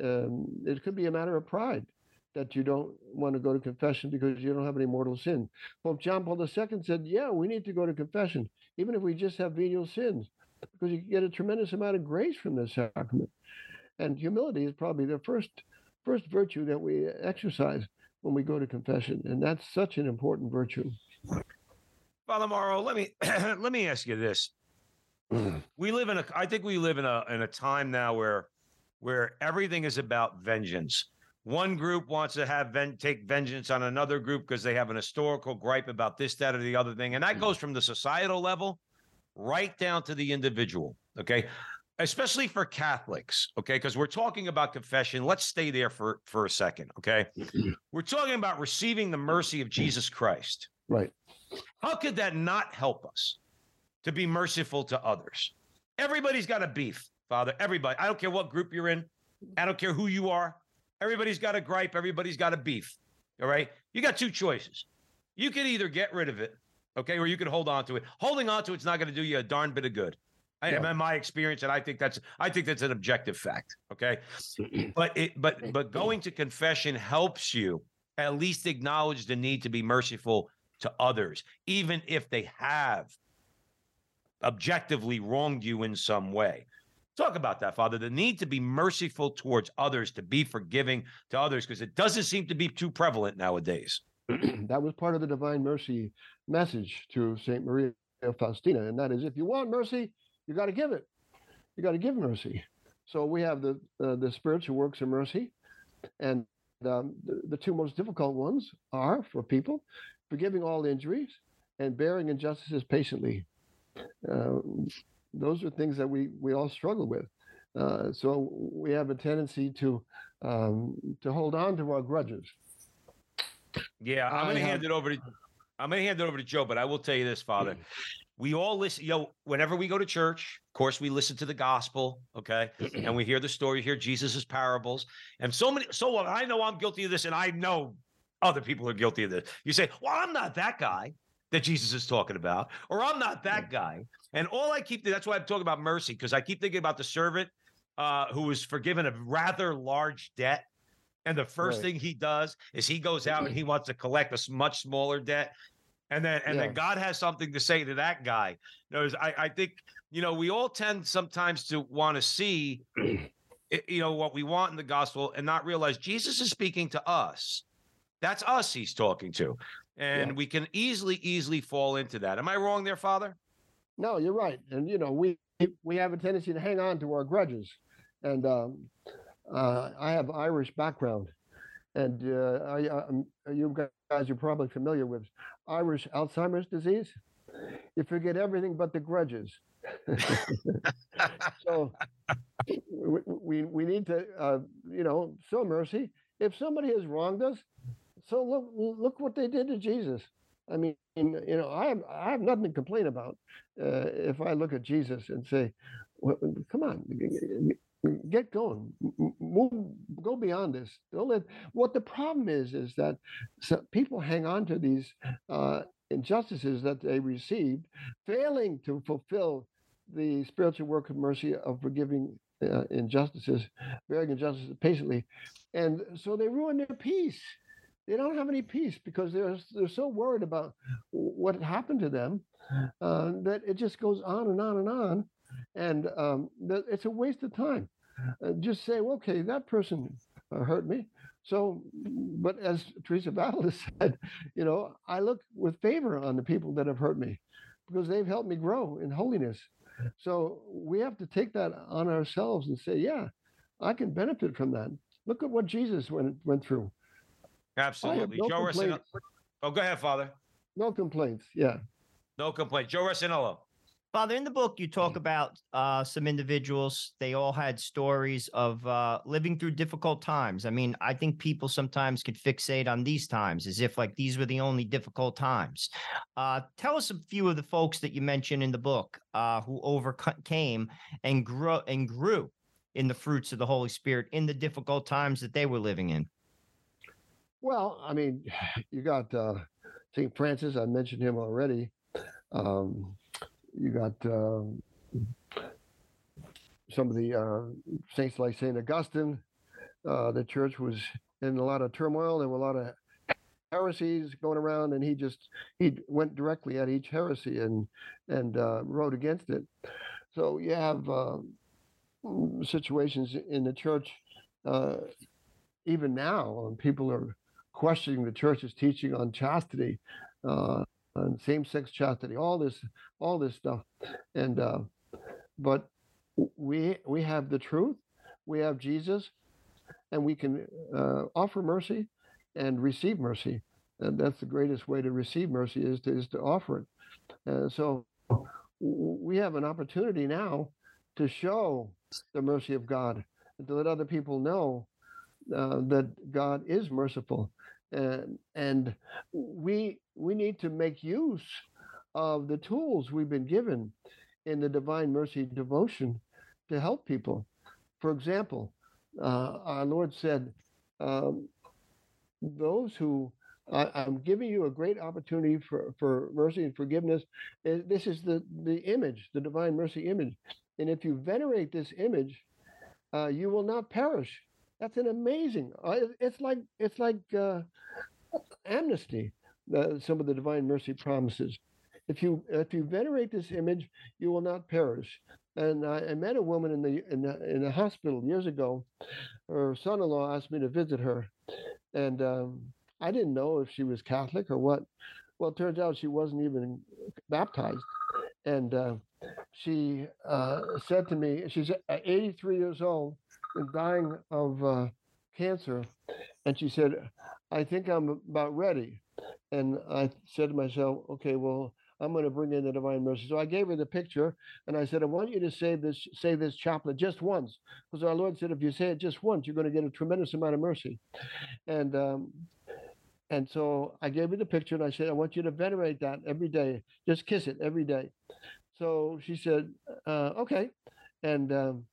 um, it could be a matter of pride that you don't want to go to confession because you don't have any mortal sin. Pope John Paul II said, yeah, we need to go to confession, even if we just have venial sins, because you get a tremendous amount of grace from this sacrament. And humility is probably the first first virtue that we exercise when we go to confession, and that's such an important virtue. Father Morrow, let me let me ask you this. we live in a I think we live in a in a time now where where everything is about vengeance. One group wants to have ven- take vengeance on another group because they have an historical gripe about this, that, or the other thing. And that goes mm. from the societal level right down to the individual. Okay. Especially for Catholics. Okay. Because we're talking about confession. Let's stay there for, for a second. Okay. we're talking about receiving the mercy of Jesus Christ. Right. How could that not help us to be merciful to others? Everybody's got a beef, Father. Everybody. I don't care what group you're in. I don't care who you are. Everybody's got a gripe. Everybody's got a beef. All right. You got two choices. You can either get rid of it, okay, or you can hold on to it. Holding on to it's not going to do you a darn bit of good. I Yeah. in my experience, and I think that's I think that's an objective fact. Okay. But it but but going to confession helps you at least acknowledge the need to be merciful to others, even if they have objectively wronged you in some way. Talk about that, Father. The need to be merciful towards others, to be forgiving to others, because it doesn't seem to be too prevalent nowadays. that was part of the divine mercy message to Saint Maria Faustina, and that is, if you want mercy, you got to give it. You got to give mercy. So we have the uh, the spiritual works of mercy, and um, the, the two most difficult ones are for people forgiving all injuries and bearing injustices patiently. Uh, those are things that we we all struggle with. Uh, so we have a tendency to um, to hold on to our grudges. Yeah, I'm going to hand it over to I'm going to hand it over to Joe, but I will tell you this, Father. We all listen, you know, whenever we go to church, of course, we listen to the gospel, okay? And we hear the story, hear Jesus's parables. And so many, so what? I know I'm guilty of this, and I know other people are guilty of this. You say, Well, I'm not that guy that Jesus is talking about, or I'm not that guy. And all I keep, that's why I'm talking about mercy, because I keep thinking about the servant uh, who was forgiven a rather large debt. And the first Right. thing he does is he goes out and he wants to collect a much smaller debt. And then and Yeah. then God has something to say to that guy. Knows I, I think, you know, we all tend sometimes to want to see you know what we want in the gospel and not realize Jesus is speaking to us. That's us he's talking to. And Yeah. we can easily, easily fall into that. Am I wrong there, Father? No, you're right, and you know we we have a tendency to hang on to our grudges, and um, uh, I have Irish background, and uh, I, um, you guys are probably familiar with Irish Alzheimer's disease. You forget everything but the grudges. so we, we we need to uh, you know show mercy. If somebody has wronged us, so look look what they did to Jesus. I mean, you know, I have I have nothing to complain about uh, if I look at Jesus and say, well, "Come on, get going, move, go beyond this." Don't let. What the problem is is that people hang on to these uh, injustices that they received, failing to fulfill the spiritual work of mercy of forgiving uh, injustices, bearing injustices patiently, and so they ruin their peace they don't have any peace because they're they're so worried about what happened to them uh, that it just goes on and on and on, and um, it's a waste of time. Uh, just say, well, okay, that person uh, hurt me. So, but as Teresa Battle has said, you know, I look with favor on the people that have hurt me because they've helped me grow in holiness. So we have to take that on ourselves and say, yeah, I can benefit from that. Look at what Jesus went went through. Absolutely. no Joe complaints. Oh, go ahead, Father. No complaints. Yeah. No complaint. Joe Rossinello. Father, in the book, you Mm. talk about uh, some individuals. They all had stories of uh, living through difficult times. I mean, I think people sometimes could fixate on these times as if like these were the only difficult times. Uh, tell us a few of the folks that you mentioned in the book uh, who overcame and grew and grew in the fruits of the Holy Spirit in the difficult times that they were living in. Well, I mean, you got uh, St. Francis. I mentioned him already. Um, you got um, some of the uh, saints like St. Augustine. Uh, the church was in a lot of turmoil. There were a lot of heresies going around, and he just he went directly at each heresy and and uh, wrote against it. So you have uh, situations in the church uh, even now, and people are questioning the church's teaching on chastity, uh, same-sex chastity, all this, all this stuff, and uh, but we we have the truth, we have Jesus, and we can uh, offer mercy and receive mercy, and that's the greatest way to receive mercy is to is to offer it. Uh, so we have an opportunity now to show the mercy of God and to let other people know uh, that God is merciful, and and we we need to make use of the tools we've been given in the Divine Mercy devotion to help people. For example, uh, our Lord said, um, "Those who I, I'm giving you a great opportunity for, for mercy and forgiveness. Uh, This is the the image, the Divine Mercy image, and if you venerate this image, uh, you will not perish." That's an amazing. Uh, it's like it's like uh, amnesty. Uh, some of the divine mercy promises. If you if you venerate this image, you will not perish. And I, I met a woman in the in the in the hospital years ago. Her son-in-law asked me to visit her, and um, I didn't know if she was Catholic or what. Well, it turns out she wasn't even baptized, and uh, she uh, said to me, she's uh, 83 years old and dying of uh, cancer, and she said, "I think I'm about ready." And I said to myself, "Okay, well, I'm going to bring in the Divine Mercy." So I gave her the picture, and I said, "I want you to say this, say this chaplet just once, because our Lord said if you say it just once, you're going to get a tremendous amount of mercy." And um, and so I gave her the picture, and I said, "I want you to venerate that every day. Just kiss it every day." So she said, uh, "Okay." And um,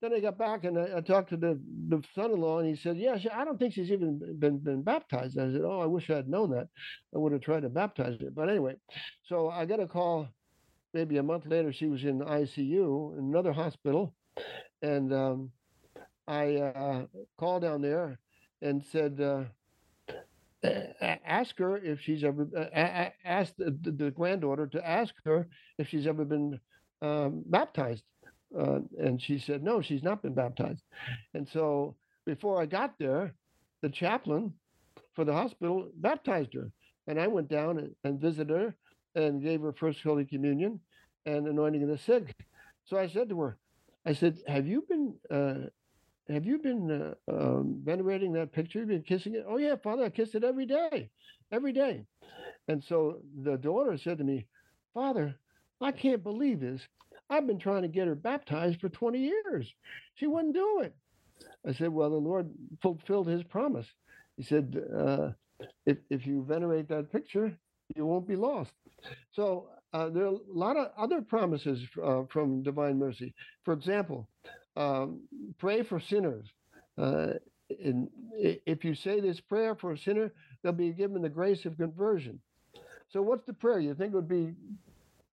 then I got back and I, I talked to the, the son-in-law, and he said, "Yeah, she, I don't think she's even been been baptized." I said, "Oh, I wish I had known that. I would have tried to baptize her." But anyway, so I got a call. Maybe a month later, she was in ICU in another hospital, and um, I uh, called down there and said, uh, "Ask her if she's ever uh, asked the, the granddaughter to ask her if she's ever been um, baptized." Uh, and she said, no, she's not been baptized. And so before I got there, the chaplain for the hospital baptized her. And I went down and, and visited her and gave her First Holy Communion and anointing of the sick. So I said to her, I said, have you been, uh, have you been uh, um, venerating that picture? You've been kissing it? Oh, yeah, Father, I kiss it every day, every day. And so the daughter said to me, Father, I can't believe this. I've been trying to get her baptized for 20 years. She wouldn't do it. I said, Well, the Lord fulfilled his promise. He said, uh, if, if you venerate that picture, you won't be lost. So uh, there are a lot of other promises uh, from divine mercy. For example, um, pray for sinners. Uh, in, if you say this prayer for a sinner, they'll be given the grace of conversion. So, what's the prayer? You think it would be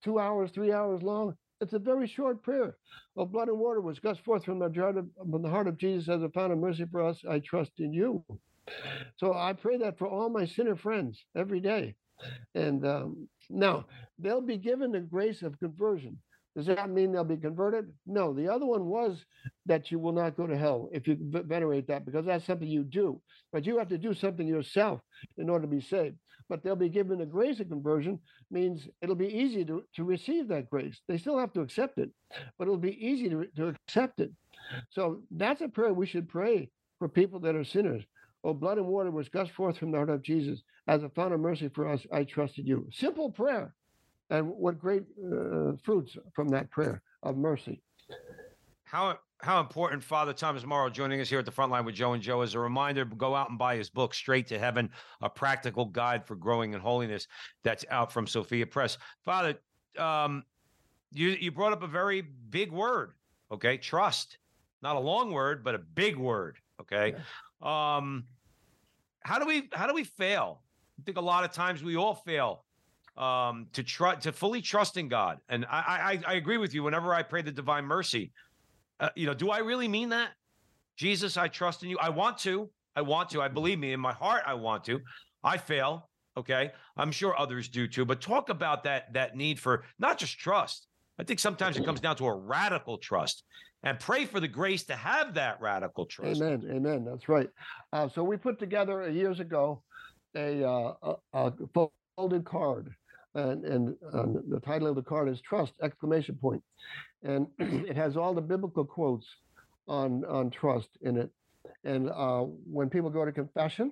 two hours, three hours long? It's a very short prayer. Well, blood and water was gushed forth from the, heart of, from the heart of Jesus as a fountain of mercy for us. I trust in you. So I pray that for all my sinner friends every day. And um, now they'll be given the grace of conversion. Does that mean they'll be converted? No. The other one was that you will not go to hell if you venerate that, because that's something you do. But you have to do something yourself in order to be saved. But they'll be given the grace of conversion, means it'll be easy to, to receive that grace. They still have to accept it, but it'll be easy to, to accept it. So that's a prayer we should pray for people that are sinners. Oh, blood and water was gushed forth from the heart of Jesus. As a fount of mercy for us, I trusted you. Simple prayer. And what great uh, fruits from that prayer of mercy. How how important Father Thomas Morrow joining us here at the front line with Joe and Joe. As a reminder go out and buy his book Straight to Heaven a practical guide for growing in holiness that's out from Sophia Press. Father um, you you brought up a very big word okay? Trust. Not a long word but a big word okay? Um how do we how do we fail? I think a lot of times we all fail um, to trust to fully trust in God. And I, I I agree with you. Whenever I pray the divine mercy uh, you know, do I really mean that? Jesus, I trust in you. I want to. I want to. I believe me in my heart. I want to. I fail. Okay. I'm sure others do too. But talk about that that need for not just trust. I think sometimes it comes down to a radical trust and pray for the grace to have that radical trust. Amen. Amen. That's right. Uh, so we put together years ago a, uh, a, a folded card, and, and uh, the title of the card is "Trust!" exclamation point, and it has all the biblical quotes on on trust in it. And uh, when people go to confession,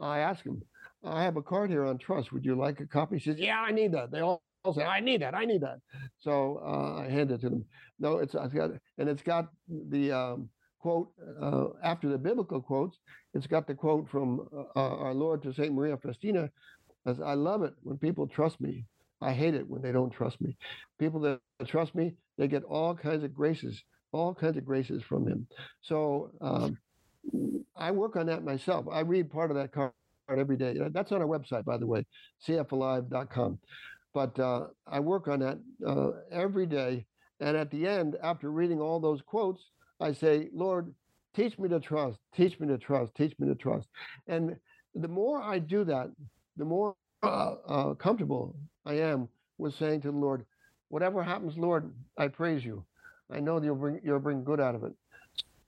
I ask them, "I have a card here on trust. Would you like a copy?" She says, "Yeah, I need that." They all say, "I need that. I need that." So uh, I hand it to them. No, it's, it's got and it's got the um, quote uh, after the biblical quotes. It's got the quote from uh, our Lord to Saint Maria Faustina. As I love it when people trust me. I hate it when they don't trust me. People that trust me, they get all kinds of graces, all kinds of graces from him. So um, I work on that myself. I read part of that card every day. That's on our website, by the way, cfalive.com. But uh, I work on that uh, every day. And at the end, after reading all those quotes, I say, Lord, teach me to trust, teach me to trust, teach me to trust. And the more I do that, the more uh, uh, comfortable I am with saying to the Lord, whatever happens, Lord, I praise you. I know you'll bring you'll bring good out of it.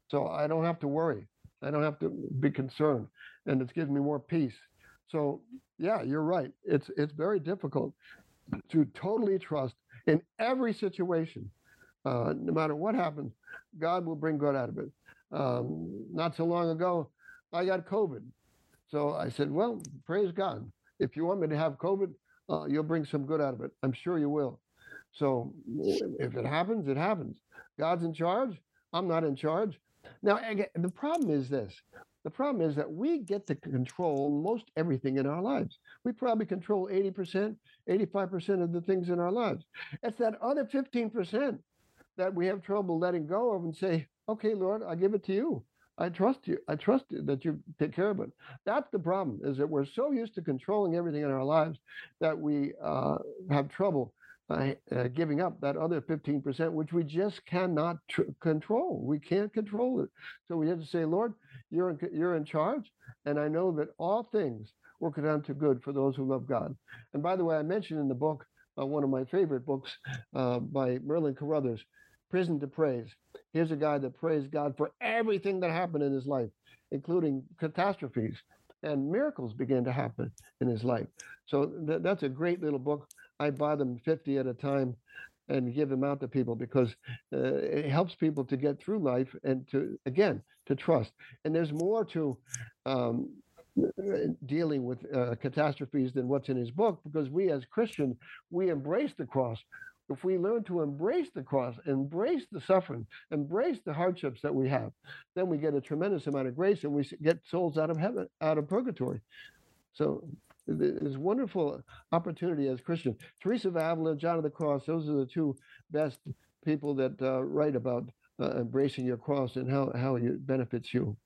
So I don't have to worry. I don't have to be concerned, and it gives me more peace. So yeah, you're right. It's it's very difficult to totally trust in every situation, uh, no matter what happens. God will bring good out of it. Um, not so long ago, I got COVID, so I said, "Well, praise God. If you want me to have COVID, uh, you'll bring some good out of it. I'm sure you will." So if it happens, it happens. God's in charge. I'm not in charge. Now, again, the problem is this. The problem is that we get to control most everything in our lives. We probably control 80%, 85% of the things in our lives. It's that other 15% that we have trouble letting go of and say, okay, Lord, I give it to you. I trust you. I trust you that you take care of it. That's the problem, is that we're so used to controlling everything in our lives that we uh, have trouble uh, uh, giving up that other 15%, which we just cannot tr- control. We can't control it. So we have to say, Lord, you're in, you're in charge. And I know that all things work out to good for those who love God. And by the way, I mentioned in the book, uh, one of my favorite books uh, by Merlin Carothers, Prison to Praise. Here's a guy that praised God for everything that happened in his life, including catastrophes. And miracles began to happen in his life. So th- that's a great little book. I buy them 50 at a time and give them out to people because uh, it helps people to get through life and to, again, to trust. And there's more to um, dealing with uh, catastrophes than what's in his book because we as Christians, we embrace the cross. If we learn to embrace the cross, embrace the suffering, embrace the hardships that we have, then we get a tremendous amount of grace and we get souls out of heaven, out of purgatory. So there's wonderful opportunity as Christian. Teresa of Avila, John of the Cross, those are the two best people that uh, write about uh, embracing your cross and how, how it benefits you.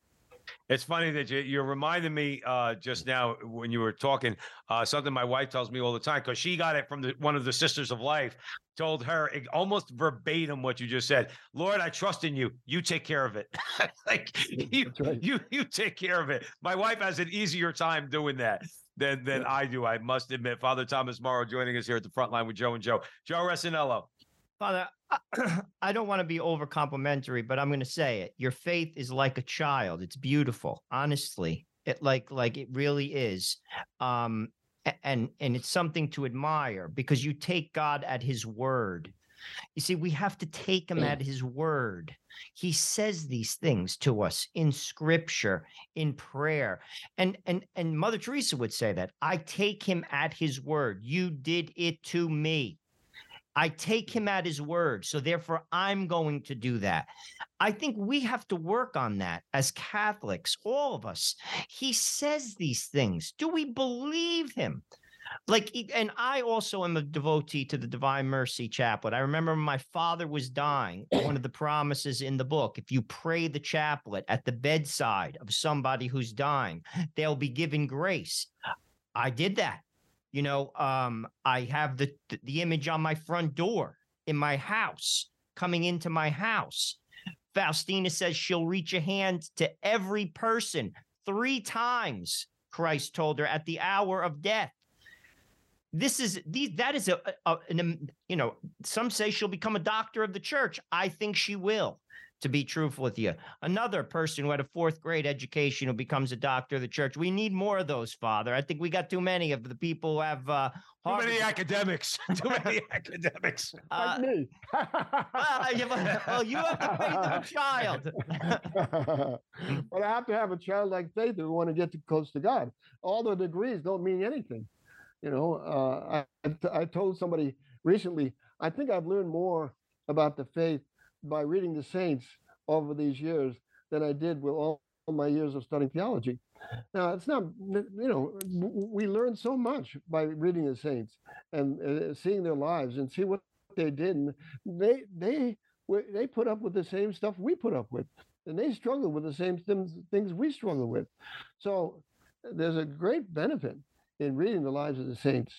It's funny that you, you reminded me uh, just now when you were talking uh, something my wife tells me all the time because she got it from the, one of the sisters of life. Told her it, almost verbatim what you just said. Lord, I trust in you. You take care of it. like you, right. you, you take care of it. My wife has an easier time doing that than than I do. I must admit. Father Thomas Morrow joining us here at the front line with Joe and Joe. Joe Resinello, Father, I don't want to be over complimentary, but I'm going to say it. Your faith is like a child. It's beautiful, honestly. It like like it really is. Um and and it's something to admire because you take God at his word. You see, we have to take him Mm. at his word. He says these things to us in scripture, in prayer. And and and Mother Teresa would say that. I take him at his word. You did it to me. I take him at his word. So therefore I'm going to do that. I think we have to work on that as Catholics, all of us. He says these things. Do we believe him? Like, and I also am a devotee to the Divine Mercy Chaplet. I remember my father was dying, one of the promises in the book if you pray the chaplet at the bedside of somebody who's dying, they'll be given grace. I did that. You know, um, I have the the image on my front door in my house, coming into my house. Faustina says she'll reach a hand to every person three times. Christ told her at the hour of death. This is these that is a, a an, um, you know some say she'll become a doctor of the church. I think she will. To be truthful with you, another person who had a fourth grade education who becomes a doctor of the church. We need more of those, Father. I think we got too many of the people who have uh, Too many academics. Too many academics. uh, like me. well, well, you have the faith of a child. but I have to have a childlike faith if we want to get too close to God. All the degrees don't mean anything. You know, uh, I, I told somebody recently, I think I've learned more about the faith by reading the saints over these years than I did with all my years of studying theology. Now, it's not, you know, we learn so much by reading the saints and uh, seeing their lives and see what they did. And they, they, they put up with the same stuff we put up with, and they struggle with the same things, things we struggle with. So there's a great benefit in reading the lives of the saints.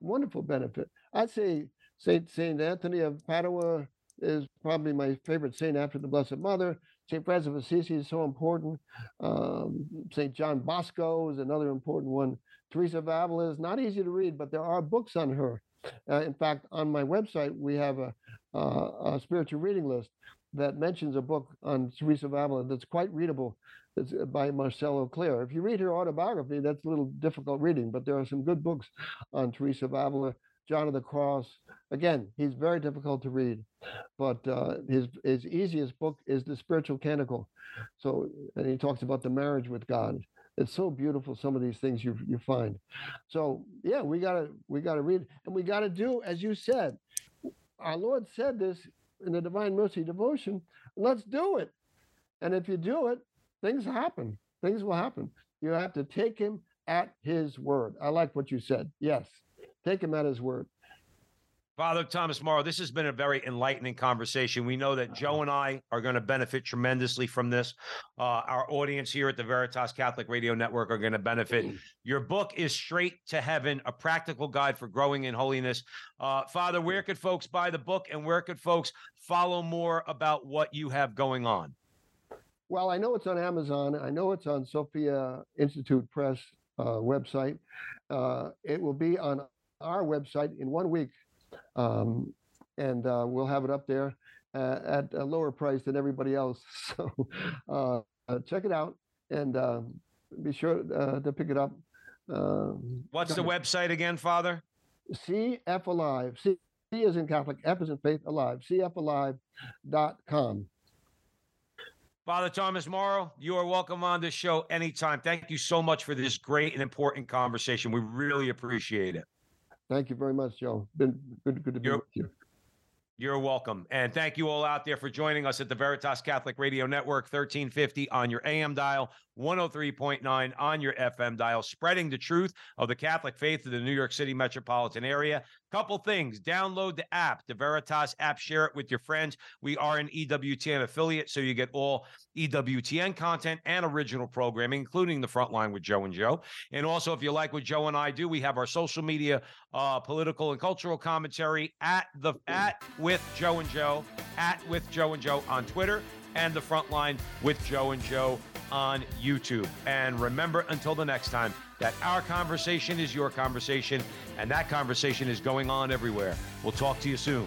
Wonderful benefit. I'd say Saint Saint Anthony of Padua is probably my favorite saint after the Blessed Mother. Saint Francis of Assisi is so important. Um, Saint John Bosco is another important one. Teresa of Avila is not easy to read, but there are books on her. Uh, in fact, on my website, we have a, uh, a spiritual reading list that mentions a book on Teresa of Avila that's quite readable. It's uh, by Marcelle Auclair. If you read her autobiography, that's a little difficult reading, but there are some good books on Teresa of Avila, John of the Cross. Again, he's very difficult to read, but uh, his his easiest book is the Spiritual Canticle. So, and he talks about the marriage with God. It's so beautiful. Some of these things you you find. So, yeah, we gotta we gotta read, and we gotta do as you said. Our Lord said this in the Divine Mercy devotion. Let's do it, and if you do it, things happen. Things will happen. You have to take him at his word. I like what you said. Yes, take him at his word. Father Thomas Morrow, this has been a very enlightening conversation. We know that Joe and I are going to benefit tremendously from this. Uh, our audience here at the Veritas Catholic Radio Network are going to benefit. Your book is Straight to Heaven, a practical guide for growing in holiness. Uh, Father, where could folks buy the book and where could folks follow more about what you have going on? Well, I know it's on Amazon. I know it's on Sophia Institute Press uh, website. Uh, it will be on our website in one week, um, and uh, we'll have it up there uh, at a lower price than everybody else. So uh, uh, check it out and uh, be sure uh, to pick it up. Um, What's the website again, Father? CF Alive. C C is in Catholic, F is in Faith Alive. CFAlive.com. Father Thomas Morrow, you are welcome on this show anytime. Thank you so much for this great and important conversation. We really appreciate it. Thank you very much, Joe. Been good, good to be You're- with you. You're welcome. And thank you all out there for joining us at the Veritas Catholic Radio Network, 1350 on your AM dial, 103.9 on your FM dial, spreading the truth of the Catholic faith of the New York City metropolitan area. Couple things download the app, the Veritas app, share it with your friends. We are an EWTN affiliate, so you get all EWTN content and original programming, including the Frontline with Joe and Joe. And also, if you like what Joe and I do, we have our social media uh, political and cultural commentary at the at with Joe and Joe, at with Joe and Joe on Twitter, and the Frontline with Joe and Joe on YouTube. And remember, until the next time, that our conversation is your conversation, and that conversation is going on everywhere. We'll talk to you soon.